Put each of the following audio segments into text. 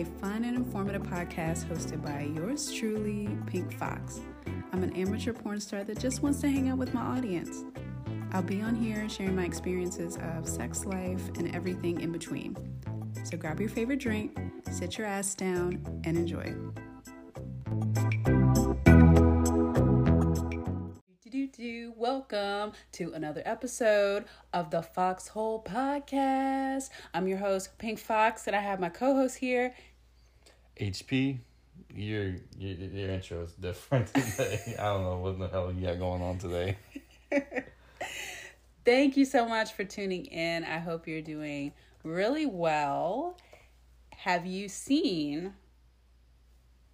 a fun and informative podcast hosted by yours truly, Pink Foxx. I'm an amateur porn star that just wants to hang out with my audience. I'll be on here sharing my experiences of sex life and everything in between. So grab your favorite drink, sit your ass down, and enjoy. Welcome to another episode of the Foxhole Podcast. I'm your host, Pink Foxx, and I have my co-host here. HP, your your, your intro is different today. I don't know what the hell you got going on today. Thank you so much for tuning in. I hope you're doing really well. Have you seen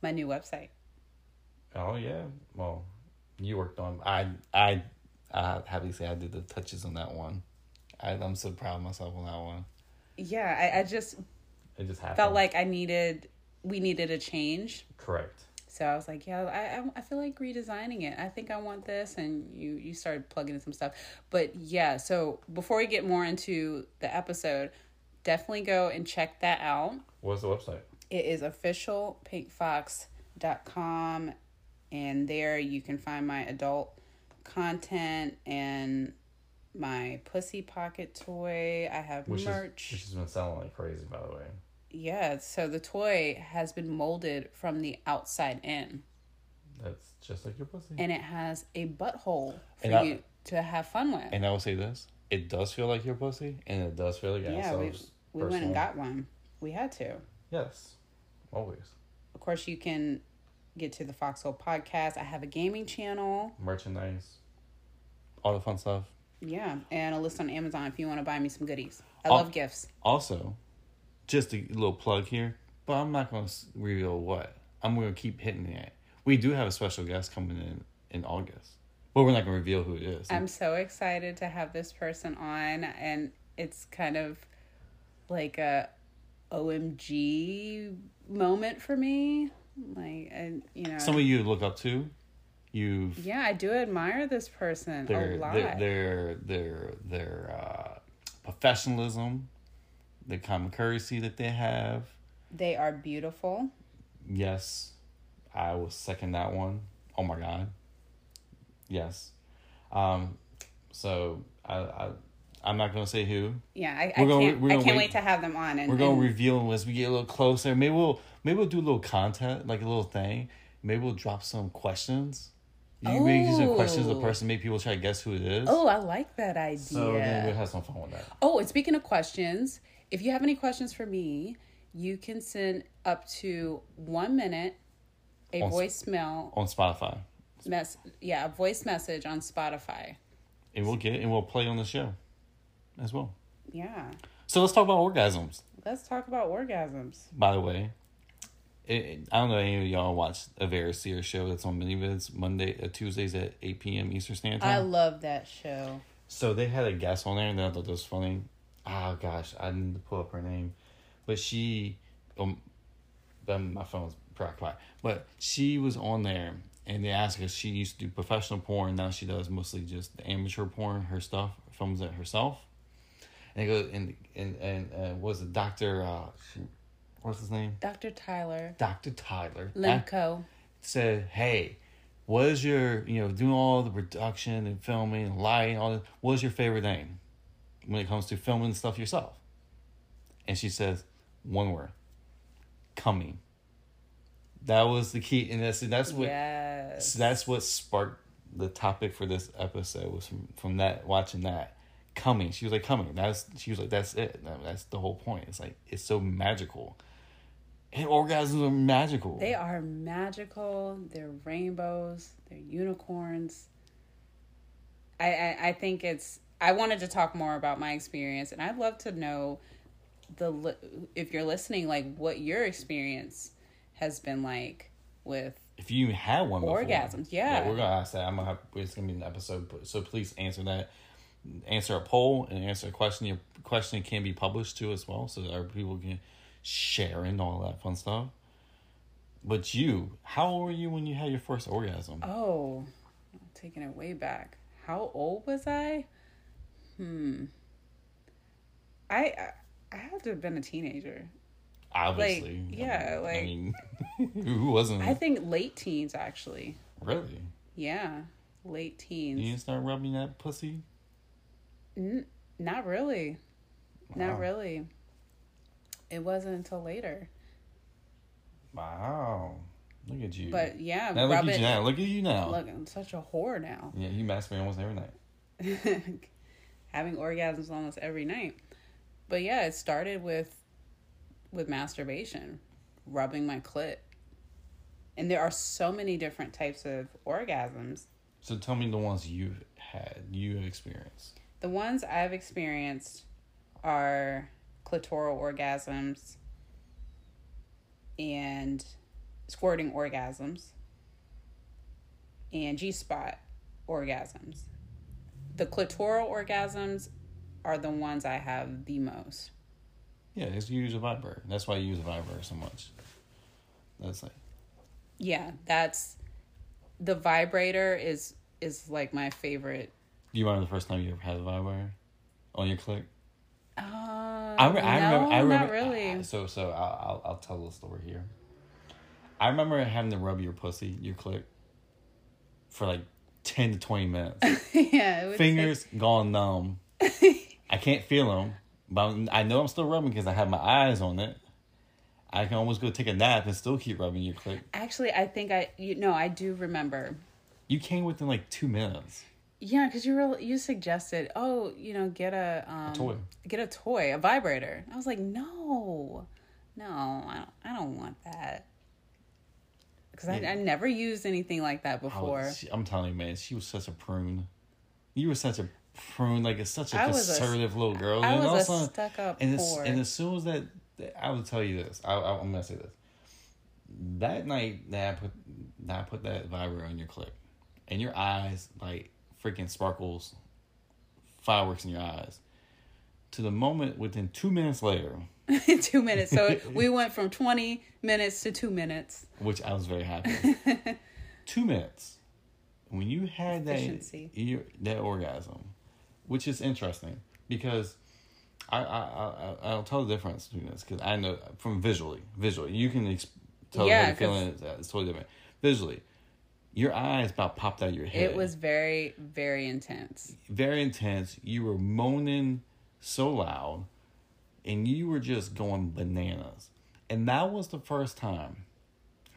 my new website? Oh yeah, well, you worked on. I I I have to say I did the touches on that one. I, I'm so proud of myself on that one. Yeah, I, I just It just happened. felt like I needed we needed a change. correct. So I was like, yeah, I, I, I feel like redesigning it. I think I want this, and you you started plugging in some stuff. But yeah, so before we get more into the episode, definitely go and check that out. What's the website? It is officialpinkfoxx.com, and there you can find my adult content and my pussy pocket toy. I have Which merch. is which has been selling like crazy, by the way. Yeah, so the toy has been molded from the outside in. That's just like your pussy. and it has a butthole for I- you to have fun with. And I will say this: it does feel like your pussy, and it does feel like yeah, we, we went and got one. We had to. Yes, always Of course, you can get to the Foxhole podcast. I have a gaming channel. merchandise, all the fun stuff. Yeah, and a list on Amazon if you want to buy me some goodies. I love gifts. Also, just a little plug here, but I'm not going to reveal what. I'm going to keep hitting it. We do have a special guest coming in in August, but we're not going to reveal who it is. I'm so excited to have this person on, and it's kind of like a OMG moment for me. Like, and you know, Some of you look up to, you've yeah, I do admire this person their a lot. their their their their uh, professionalism, the common currency that they have. They are beautiful. Yes, I will second that one. Oh my god. Yes. Um. So I I I'm not gonna say who. Yeah, I, I gonna- can't. I can't wait- wait to have them on. And We're gonna and- reveal them as we get a little closer. Maybe we'll maybe we'll do a little content, like a little thing. Maybe we'll drop some questions. You maybe some questions the Oh. person. Maybe people try to guess who it is. Oh, I like that idea. so then we'll have some fun with that. oh, and speaking of questions, if you have any questions for me, you can send up to one minute a On voicemail on Spotify, mess. Yeah, a voice message on Spotify. and we'll get and we'll play on the show as well. Yeah, So let's talk about orgasms. let's talk about orgasms. By the way, it, it- I don't know if any of y'all watch a Vera show that's on ManyVids Monday, uh, Tuesdays at eight p.m. Eastern Standard Time. I love that show. so they had a guest on there, and I thought that was funny. Oh gosh, I need to pull up her name, but she, um, then my phone's preoccupied. But she was on there, and they asked her. She used to do professional porn. Now she does mostly just amateur porn. Her stuff films it herself. And they go and and and uh, was it Doctor? Uh, what's his name? Dr. Tyler Dr. Tyler Limco. said, "Hey, what is your you know doing all the production and filming and lighting all this? What is your favorite thing when it comes to filming stuff yourself?" And she says, "One word: coming." That was the key, and that's that's what Yes. that's what sparked the topic for this episode was from from that watching that coming. She was like coming. That's she was like that's it. That's the whole point. It's like it's so magical. And orgasms are magical. They are magical. They're rainbows. They're unicorns. I, I I think it's. I wanted to talk more about my experience, and I'd love to know the if you're listening, like what your experience has been like with. if you had one Orgasms, yeah. we're gonna ask that. I'm gonna have it's gonna be an episode, so please answer that. Answer a poll and answer a question. Your question can be published too as well, so that other people can share and all that fun stuff. But you, how old were you when you had your first orgasm? Oh, taking it way back. How old was I? Hmm. I I, I had to have been a teenager. Obviously. Like, yeah, like- I mean, who wasn't? I think late teens actually. really? Yeah, late You teens. didn't start rubbing that pussy? N- not really. Wow. Not really. It wasn't until later. Wow. Look at you. But yeah, now look at you now. Look at you now. Look, I'm such a whore now. Yeah, you masturbate almost every night. Having orgasms almost every night. But yeah, it started with with masturbation, rubbing my clit. And there are so many different types of orgasms. So tell me the ones you've had, you have experienced. The ones I've experienced are clitoral orgasms and squirting orgasms and G spot orgasms. The clitoral orgasms are the ones I have the most. Yeah, it's you use a vibrator. That's why you use a vibrator so much. That's like Yeah, that's the vibrator is is like my favorite. Do you remember the first time you ever had a vibrator on your click? Uh, I, re- I no, remember. I remember. not really. I- so so I'll, I'll I'll tell the story here. I remember having to rub your pussy, your click, for like ten to twenty minutes. yeah, Fingers gone numb. I can't feel them, but I'm- I know I'm still rubbing because I have my eyes on it. I can almost go take a nap and still keep rubbing your click. Actually, I think I you know I do remember. You came within like two minutes. Yeah, because you were you suggested, oh, you know, get a um, toy. get a toy, a vibrator. I was like, no, no, I don't, I don't want that. Because I, Yeah. I never used anything like that I was- before. I'm telling you, man, she was such a prune. You were such a prune, like it's such a I was a- conservative little girl. I and was a stuck up and as, and as soon as that, I will tell you this. I, I, I'm gonna say this. That night that I put that I put that vibrator on your clip, and your eyes like freaking sparkles, fireworks in your eyes. To the moment within two minutes later, two minutes. So we went from twenty minutes to two minutes. which I was very happy. two minutes. When you had that you, that orgasm, which is interesting because I I I I'll tell the difference between this because I know from visually visually you can ex- tell Yeah, the feeling is it's totally different visually. Your eyes about popped out of your head. It was very very intense. very intense. You were moaning so loud, and you were just going bananas. And that was the first time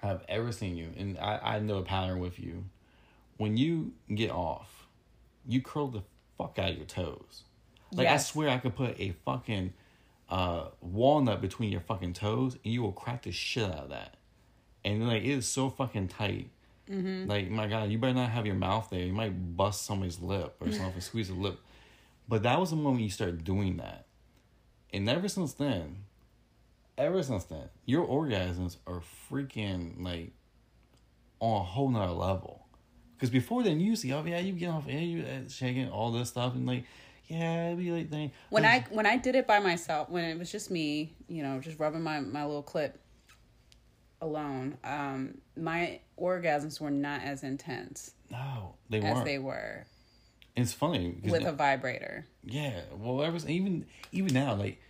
I've ever seen you. And I, I know a pattern with you. When you get off, you curl the fuck out of your toes. Like I swear I could put a fucking uh, walnut between your fucking toes, and you will crack the shit out of that. And like it is so fucking tight. Mm-hmm. Like my God, you better not have your mouth there. You might bust somebody's lip or something, squeeze a lip. But that was the moment you started doing that, and ever since then, ever since then, your orgasms are freaking like on a whole nother level. Because before then, you see, oh yeah, you get off, yeah, you uh, shaking all this stuff, and like, yeah, it'd be like thing. When I when I did it by myself, when it was just me, you know, just rubbing my my little clip alone, um, my orgasms were not as intense no, they as weren't. they were it's funny with a vibrator. Yeah, well, ever even even now, like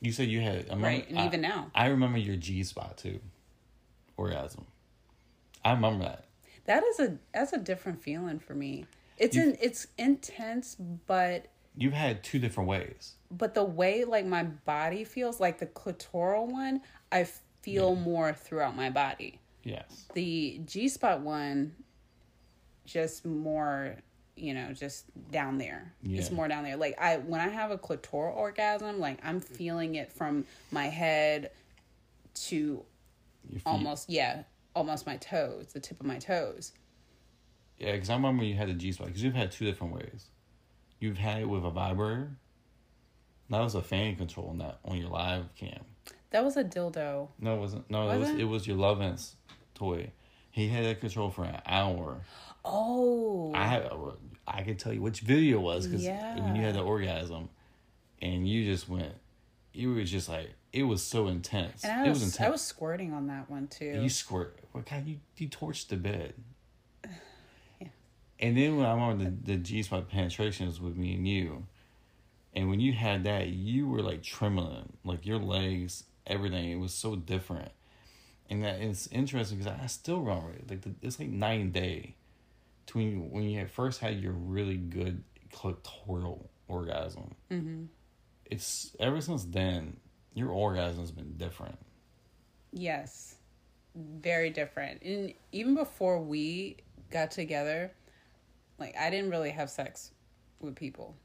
you said, you had I remember, Right, and I- even now. I remember your G spot too, orgasm. I remember that. That is a that's a different feeling for me. It's in it's intense, but You've had two different ways. but the way like my body feels, like the clitoral one, I feel more throughout my body. Yes. The G spot one, just more, you know, just down there. It's more down there. Like I when I have a clitoral orgasm, like I'm feeling it from my head to almost yeah, almost my toes, the tip of my toes. Yeah, because I remember you had the G spot because you've had two different ways. You've had it with a vibrator. That was a fan control on that on your live cam. That was a dildo. No, it wasn't. No, it Was was it? it was your Lovense toy. He had that control for an hour. Oh. I had, I could tell you which video it was because Yeah. when you had the orgasm, and you just went, you were just like it was so intense. and I it was, was intense. I was squirting on that one too. you squirt. What kind? You you torched the bed. Yeah. And then when I remember the the G spot penetrations with me and you, and when you had that, you were like trembling, like your legs everything. It was so different, and that it's interesting because I still remember it. Like the, it's like night and day between when you first had your really good clitoral orgasm. Mm-hmm. It's ever since then your orgasm's been different. Yes, very different. And even before we got together, like I didn't really have sex with people.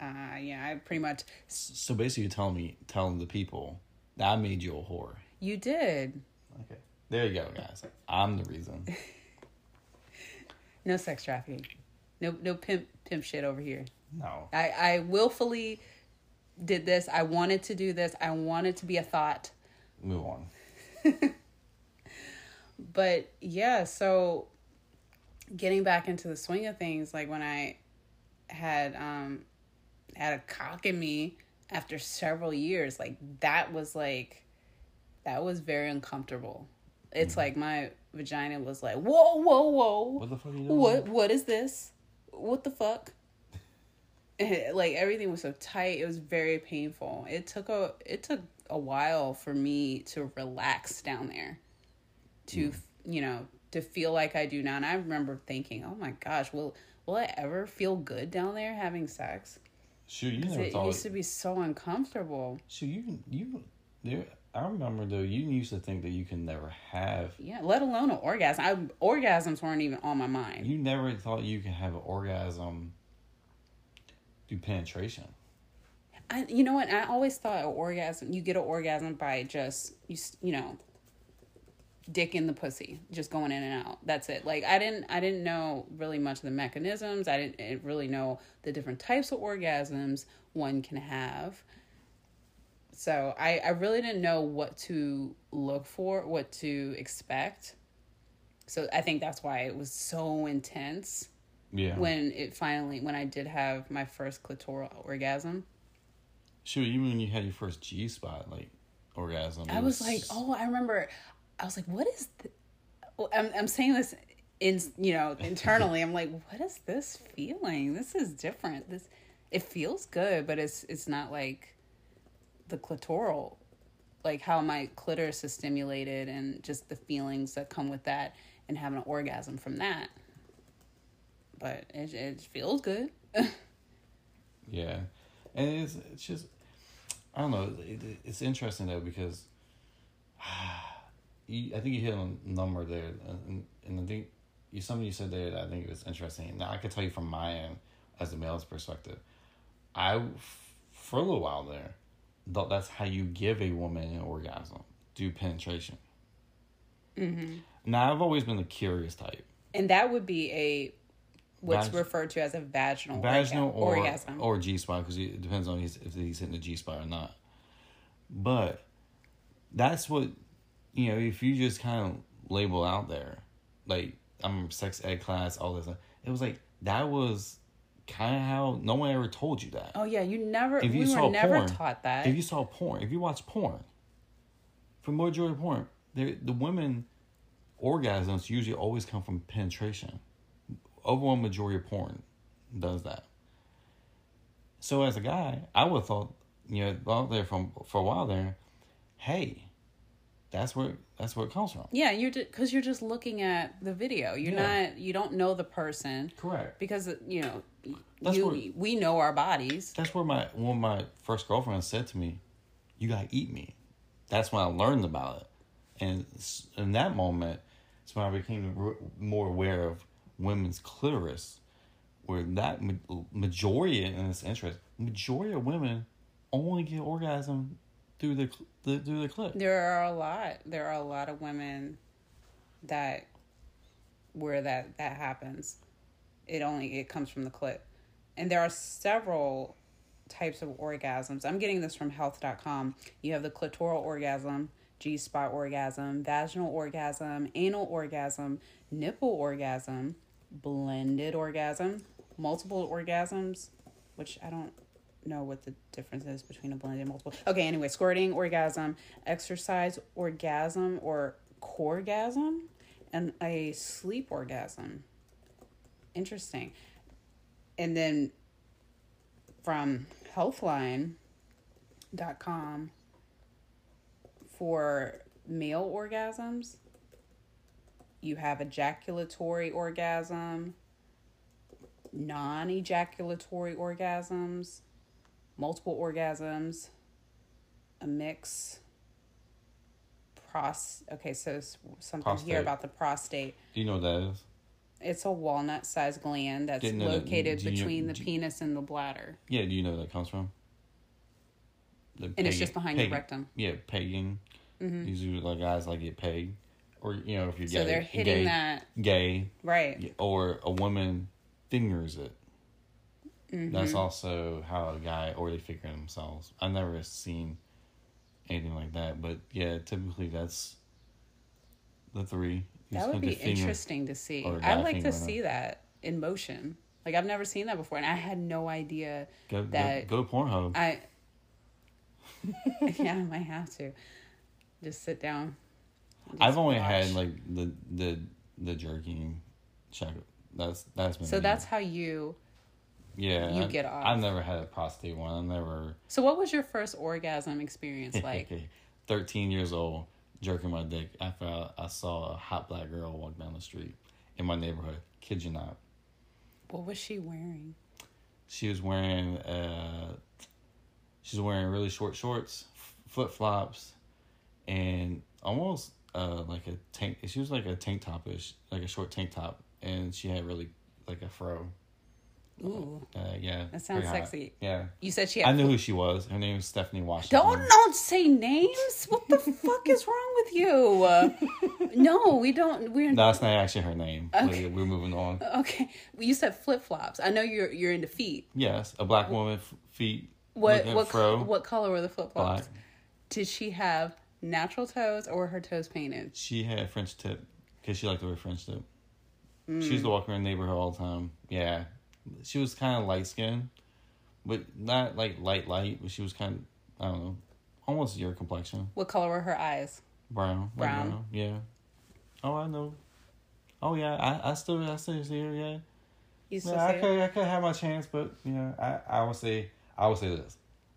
Uh, yeah, I pretty much. So basically, you're telling me, telling the people that I made you a whore. You did. Okay, there you go, guys. I'm the reason. no sex trafficking. No, no pimp, pimp shit over here. No. I, I willfully did this. I wanted to do this. I wanted to be a thought. Move on. but yeah, so getting back into the swing of things, like when I had um had a cock in me after several years, like that was like that was very uncomfortable. It's mm-hmm. like my vagina was like, whoa, whoa, whoa. What the fuck are you doing? What what is this? What the fuck? like everything was so tight. It was very painful. It took a it took a while for me to relax down there. To mm. you know, to feel like I do now. And I remember thinking, "Oh my gosh, will will I ever feel good down there having sex?" Shoot, you never it thought used to be so uncomfortable. Shoot, you you there. I remember though you used to think that you can never have. Yeah, let alone an orgasm. I, orgasms weren't even on my mind. You never thought you could have an orgasm through penetration. I, you know what? I always thought an orgasm. You get an orgasm by just you, you know, dick in the pussy, just going in and out. That's it. Like I didn't, I didn't know really much of the mechanisms. I didn't eh, really know the different types of orgasms one can have. So I, I really didn't know what to look for, what to expect. So I think that's why it was so intense. Yeah. When it finally, when I did have my first clitoral orgasm. Sure, even when you had your first G spot, like orgasm. I was, was, like, oh, I remember. I was like, what is? Th-? I'm I'm saying this in you know internally. I'm like, what is this feeling? This is different. This it feels good, but it's it's not like the clitoral, like how my clitoris is stimulated and just the feelings that come with that, and having an orgasm from that but it it feels good. yeah, and it's it's just I don't know. It, it's interesting though because you, I think you hit on a number there, and, and I think you something you said there that I think was interesting. Now I can tell you from my end as a male's perspective, I for a little while there thought that's how you give a woman an orgasm, do penetration. Mm-hmm. Now I've always been the curious type, and that would be a what's Vag- referred to as a vaginal, vaginal or, orgasm or G spot because it depends on if he's hitting the G spot or not. But that's what you know. If you just kind of label out there, like I'm sex ed class, all this, it was like that was kind of how no one ever told you that. Oh yeah, you never. If you we saw were never porn, taught that. If you saw porn, if you watch porn, for majority of porn, the women orgasms usually always come from penetration overwhelming majority of porn does that. So as a guy, I would have thought, you know, out there from for a while there, hey, that's where that's where it comes from. Yeah, you're because you're just looking at the video. You're yeah. not you don't know the person. Correct. Because uh, you know, that's you, where, we know our bodies. That's where my one of my first girlfriends said to me, "You gotta eat me." That's when I learned about it, and in that moment, it's when I became more aware of women's clitoris, where that majority in this interest, majority of women only get orgasm through the, the through the clit. There are a lot. There are a lot of women that where that that happens. It only it comes from the clip, and there are several types of orgasms. I'm getting this from health.com. You have the clitoral orgasm, G spot orgasm, vaginal orgasm, anal orgasm, nipple orgasm, blended orgasm, multiple orgasms, which I don't know what the difference is between a blended and multiple. Okay, anyway, squirting orgasm, exercise orgasm or coregasm, and a sleep orgasm. Interesting. And then from healthline.com, for male orgasms, you have ejaculatory orgasm, non ejaculatory orgasms, multiple orgasms, a mix. Pros. Okay, so something Prostate. here about the prostate. Do you know what that is? It's a walnut sized gland that's that- located you- between the do- penis and the bladder. Yeah, do you know where that comes from? The And it's just behind your rectum. Mm-hmm. Yeah, pegging. These are like guys like get pegged, or you know if you're So gay, they're hitting gay, that. gay, Right. or a woman fingers it. Mm-hmm. That's also how a guy or they figure themselves. I've never seen anything like that, but yeah, typically that's the three. That would be interesting to see. I'd like to see that in motion. Like I've never seen that before, and I had no idea Go, that go, go to Pornhub. I. yeah, I might have to. Just sit down. and I've only watch. had like the the the jerking check. That's that's been So that's how you. Yeah. you I, get off. I've never had a prostate one. I never. So what was your first orgasm experience like? Thirteen years old, jerking my dick after I, I saw a hot black girl walk down the street in my neighborhood. Kid you not. what was she wearing? She was wearing uh, she was wearing really short shorts, flip flops, and almost uh like a tank. She was like a tank topish, like a short tank top, and she had really like a fro. Ooh, Uh, yeah, That sounds sexy. Yeah, you said she I knew who she was. Her name was Stephanie Washington. Don't don't say names. What the fuck is wrong with you? Uh, no, we don't. We're No, that's not actually her name. Okay. Like, we're moving on. okay. Well, you said flip flops. I know you're you're into feet. Yes, a black woman, f- feet, What what fro, what color were the flip flops? Did she have natural toes or her toes painted? She had French tip because she liked to wear French tip. She Mm. used to walk around the neighborhood all the time. Yeah, she was kind of light skinned, but not like light light. But she was kind of I don't know, almost your complexion, What color were her eyes? brown. like Brown. Yeah. Oh, I know. Oh yeah, I I still I still see her. Yeah. You still Yeah, I could I could have my chance, but you know, I I would say I would say this.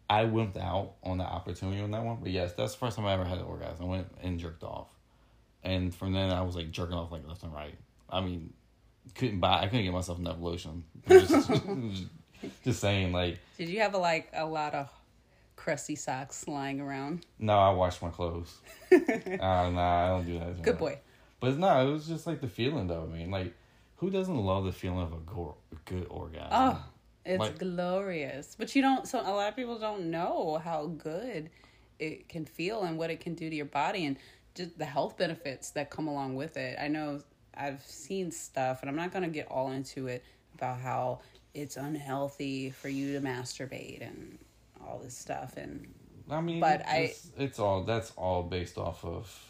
I wimped out on the opportunity on that one, but yes, that's the first time I ever had an orgasm. I went and jerked off, and from then I was like jerking off like left and right. I mean, couldn't buy. I couldn't get myself enough lotion. Just, just saying, like, Did you have a, like a lot of crusty socks lying around? no, I wash my clothes. uh, nah, I don't do that. Good boy. But no, it was just like the feeling, though. I mean, like, who doesn't love the feeling of a go- good orgasm? Oh, it's Like- glorious. But you don't. So a lot of people don't know how good it can feel and what it can do to your body and just the health benefits that come along with it. I know I've seen stuff, and I'm not going to get all into it about how it's unhealthy for you to masturbate and all this stuff and I mean, But I- it's, it's all that's all based off of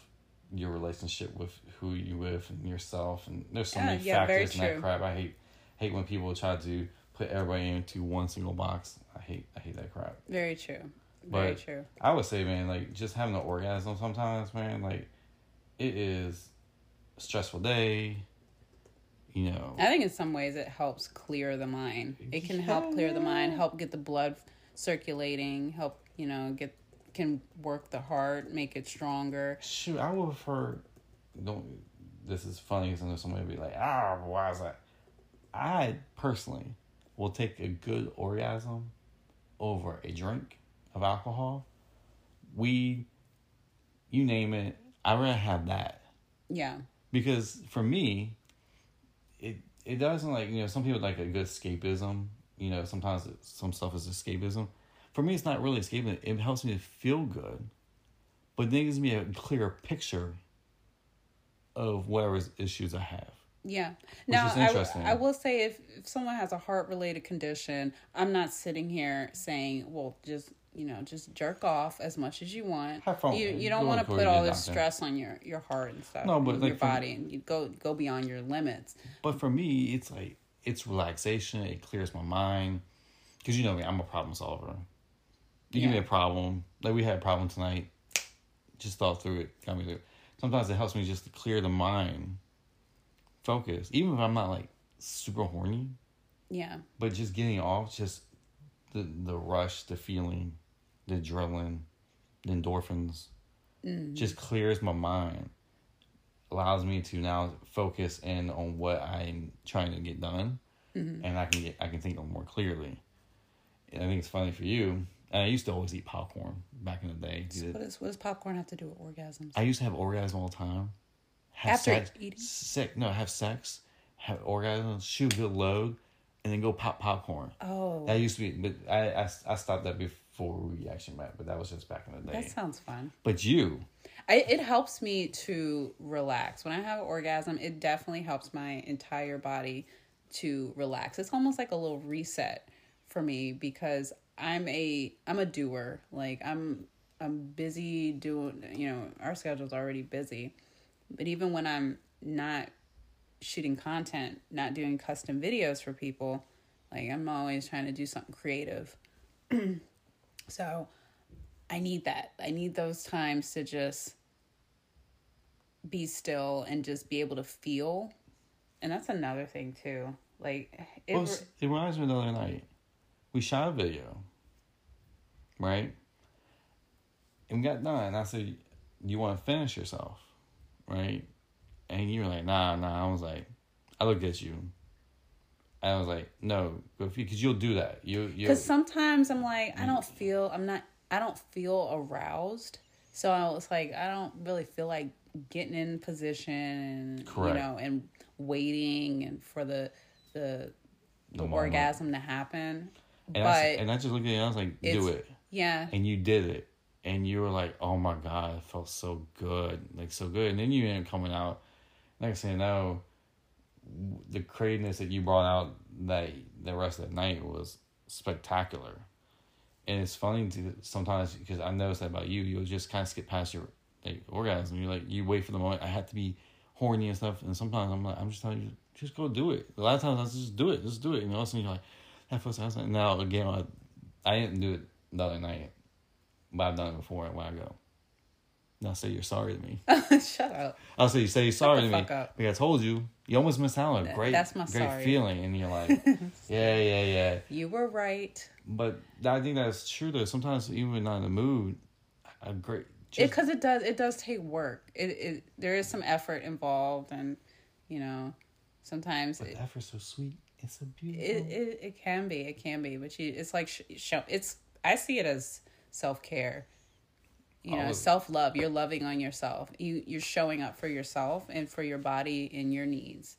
your relationship with who you with and yourself, and there's so Yeah, many yeah, factors in that crap. I hate hate when people try to put everybody into one single box. I hate I hate that crap. very true. Very true. I would say, man, like just having an orgasm sometimes, man, like it is stressful day. You know, I think in some ways it helps clear the mind. It can help clear the mind, help get the blood circulating, help, you know, get can work the heart, make it stronger. shoot, I would prefer. Don't. This is funny because I know somebody would be like, ah, why is that? I personally will take a good orgasm over a drink of alcohol, weed, you name it. I'd rather have that Yeah. Because for me, it it doesn't like you know some people like a good escapism. You know sometimes it, some stuff is escapism. For me, it's not really escapism. It helps me to feel good, but then it gives me a clearer picture of whatever issues I have. Yeah. Now, I. I will say if, if someone has a heart related condition, I'm not sitting here saying, well, just, you know, just jerk off as much as you want. Have fun You, you don't want to put all this doctor. stress on your, your heart and stuff. No, but like your body and you go, go beyond your limits. But for me, it's like it's relaxation. It clears my mind because you know me, I'm a problem solver. You give me a problem, like we had a problem tonight. Just thought through it, got me through. it. Sometimes it helps me just to clear the mind, focus. Even if I'm not like super horny, Yeah. but just getting off, just the the rush, the feeling, the adrenaline, the endorphins. Mm. just clears my mind, allows me to now focus in on what I'm trying to get done, mm-hmm. and I can get I can think more clearly. And I think it's funny for you. And I used to always eat popcorn back in the day. So what, is, what does popcorn have to do with orgasms? I used to have orgasm all the time. Have After sex, eating? Sick. No, have sex, have orgasms, shoot a good load, and then go pop popcorn. oh, That used to be, but I, I, I stopped that before we reaction met. But that was just back in the day. that sounds fun. but you, I, it helps me to relax. When I have an orgasm, it definitely helps my entire body to relax. It's almost like a little reset for me because I'm a I'm a doer. Like I'm I'm busy doing, you know, our schedule's already busy. But even when I'm not shooting content, not doing custom videos for people, like I'm always trying to do something creative. so I need that. I need those times to just be still and just be able to feel. And that's another thing too. Like it, well, it reminds me of the other night. We shot a video, right? And we got done. I said, "You want to finish yourself, right?" And you were like, "Nah, nah." I was like, I looked at you. And I was like, "No, because you'll do that. You, you." because sometimes I'm like I don't feel I'm not I don't feel aroused. So I was like I don't really feel like getting in position and Correct. you know and waiting and for the the, the, moment. orgasm to happen. And, but I, and I just looked at you. and I was like, "Do it." yeah, and you did it and you were like oh my god it felt so good like so good and then you ended up coming out next thing you know the craziness that you brought out that the rest of the night was spectacular. And it's funny to sometimes because i noticed that about you you'll just kind of skip past your like orgasm. You're like you wait for the moment. I have to be horny and stuff. And sometimes i'm like i'm just telling you just go do it. A lot of times i just do it. Just do it. And all of a sudden you're like that feels awesome. now again I, I didn't do it the other night but I've done it before when I go. Now say you're sorry to me. shut up. I'll say you say you're sorry to me. fuck up. Because I told you, you almost missed out on a great, That's my great sorry. feeling, and you're like, yeah, yeah, yeah. You were right. But I think that's true though. Sometimes even not in the mood, a great. Because it, does it does take work it, it there is some effort involved and you know sometimes but it, the effort's so sweet. It's so beautiful. it, it, it can be it can be but you it's like sh- show it's i see it as self-care you know Oh. self-love you're loving on yourself you you're showing up for yourself and for your body and your needs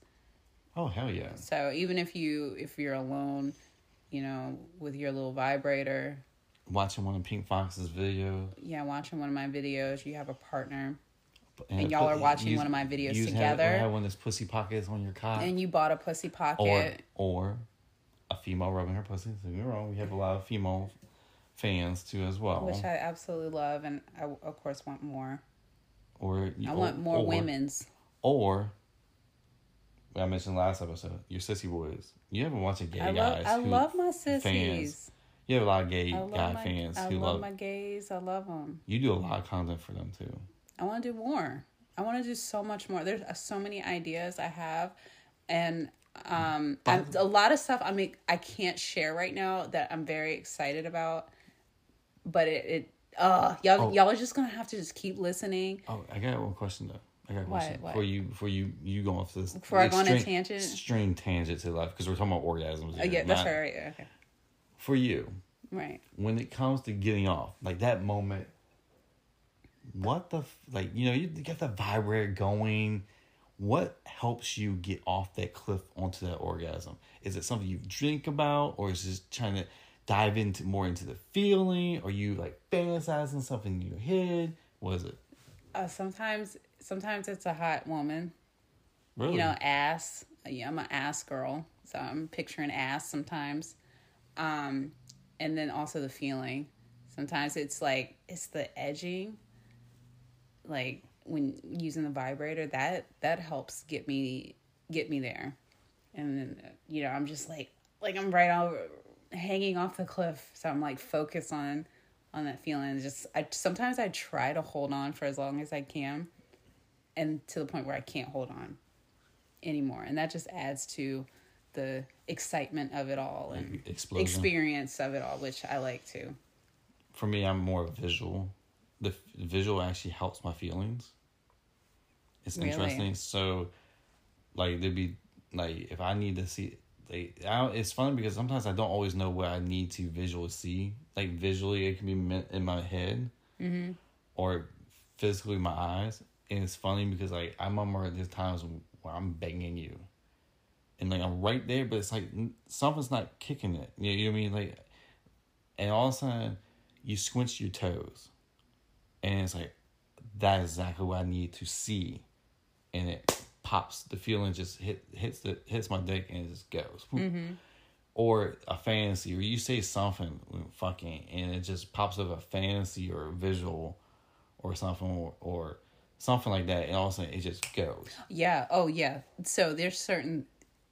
oh hell yeah! so even if you if you're alone you know with your little vibrator Watching one of Pink Foxx's videos yeah watching one of my videos you have a partner and, And y'all are watching one of my videos together. Have, have one of those pussy pockets on your cock, and you bought a pussy pocket or or a female rubbing her pussy. Don't get me wrong. We have a lot of female fans too as well. which I absolutely love, and I of course want more. or I or- want more or- women's. Or I mentioned last episode, your sissy boys. You have a gay I love, guys. I love my sissies. fans. You have a lot of gay guy my, fans I who love love. my gays. I love them. You do a lot of content for them too. I want to do more. I want to do so much more. There's uh, so many ideas I have, and um, I'm, a lot of stuff. I mean, I can't share right now that I'm very excited about. But it, it uh, y'all, Oh. y'all are just gonna have to just keep listening. Oh, I got one question though. I got a question What? for you. Before you, you go off this. Before I go on a tangent? Extreme tangent to life because we're talking about orgasms. Here, yeah, that's not- right. right, Okay, For you, right. when it comes to getting off, like that moment, what the like you know you get the vibrator going. What helps you get off that cliff onto that orgasm? Is it something you drink about, or is it just trying to dive into more into the feeling? Are you like fantasizing something in your head? What is it? Uh, sometimes, sometimes it's a hot woman. Really? you know, ass. Yeah, I'm an ass girl, so I'm picturing ass sometimes. Um, and then also the feeling. Sometimes it's like it's the edging. Like when using the vibrator, that that helps get me get me there. And then you know, I'm just like like I'm right over hanging off the cliff, so I'm like focused on on that feeling. Just I sometimes I try to hold on for as long as I can, and to the point where I can't hold on anymore and that just adds to the excitement of it all and Explosion. experience of it all which i like too For me, I'm more visual. the visual actually helps my feelings. It's Really? interesting. So, like, there'd be like if I need to see. Like, I it's funny because sometimes I don't always know what I need to visually see. Like visually, it can be meant in my head, Mm-hmm. or physically my eyes. And it's funny because like I remember there's times where I'm banging you, and like I'm right there, but it's like something's not kicking it. You know what I mean? Like, and all of a sudden, you squinch your toes, and it's like that is exactly what I need to see, and it pops. The feeling just hit hits the hits my dick and it just goes. Whoop. Mm-hmm. Or a fantasy, or you say something fucking, and it just pops up a fantasy or a visual, or something, or, or something like that, and all of a sudden it just goes. Yeah. Oh, yeah. So there's certain.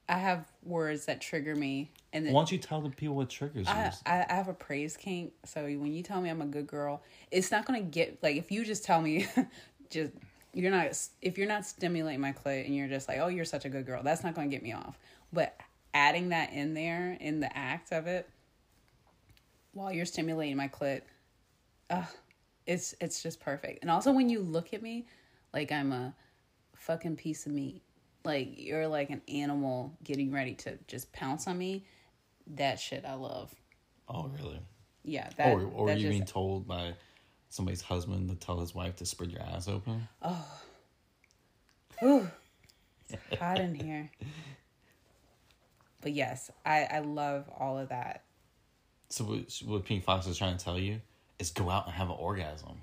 I have words that trigger me, and then Why don't you tell the people what triggers you? I, I I have a praise kink. So when you tell me I'm a good girl, it's not gonna get like if you just tell me, just you're not if you're not stimulating my clit and you're just like oh you're such a good girl, that's not gonna get me off. But adding that in there in the act of it, while you're stimulating my clit, uh, it's it's just perfect. And also when you look at me, like I'm a fucking piece of meat, like you're like an animal getting ready to just pounce on me. That shit I love. oh, really? Yeah, that. or or that you just- being told by somebody's husband to tell his wife to spread your ass open? Whew. It's hot in here. But yes, I I love all of that. So what, what Pink Foxx is trying to tell you is go out and have an orgasm.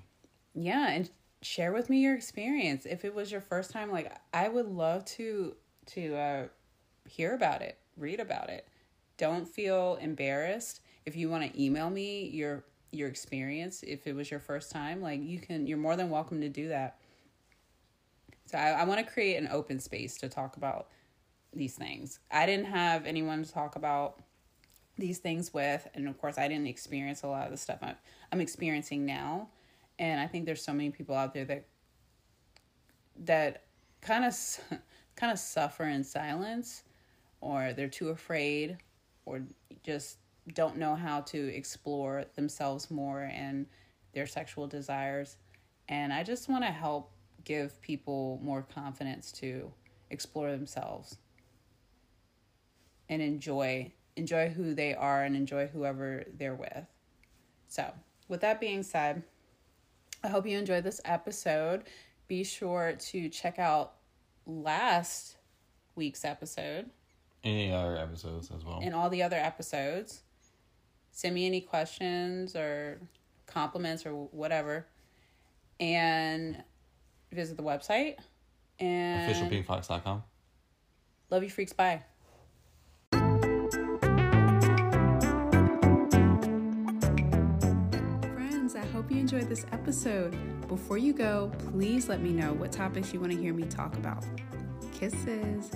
Yeah, and share with me your experience. If it was your first time, like I would love to to uh, hear about it, read about it. Don't feel embarrassed. If you want to email me your your experience, if it was your first time, like you can, you're more than welcome to do that. So I, I want to create an open space to talk about these things. I didn't have anyone to talk about these things with, and of course, I didn't experience a lot of the stuff I'm, I'm experiencing now. And I think there's so many people out there that that kind of kind of suffer in silence, or they're too afraid, or just don't know how to explore themselves more and their sexual desires. And I just want to help give people more confidence to explore themselves and enjoy enjoy who they are and enjoy whoever they're with. So, with that being said, I hope you enjoyed this episode. Be sure to check out last week's episode Any other episodes as well? and all the other episodes. Send me any questions or compliments or whatever. And visit the website. And Officialpinkfoxx.com. love you freaks. Bye. Friends, I hope you enjoyed this episode. Before you go, please let me know what topics you want to hear me talk about. Kisses.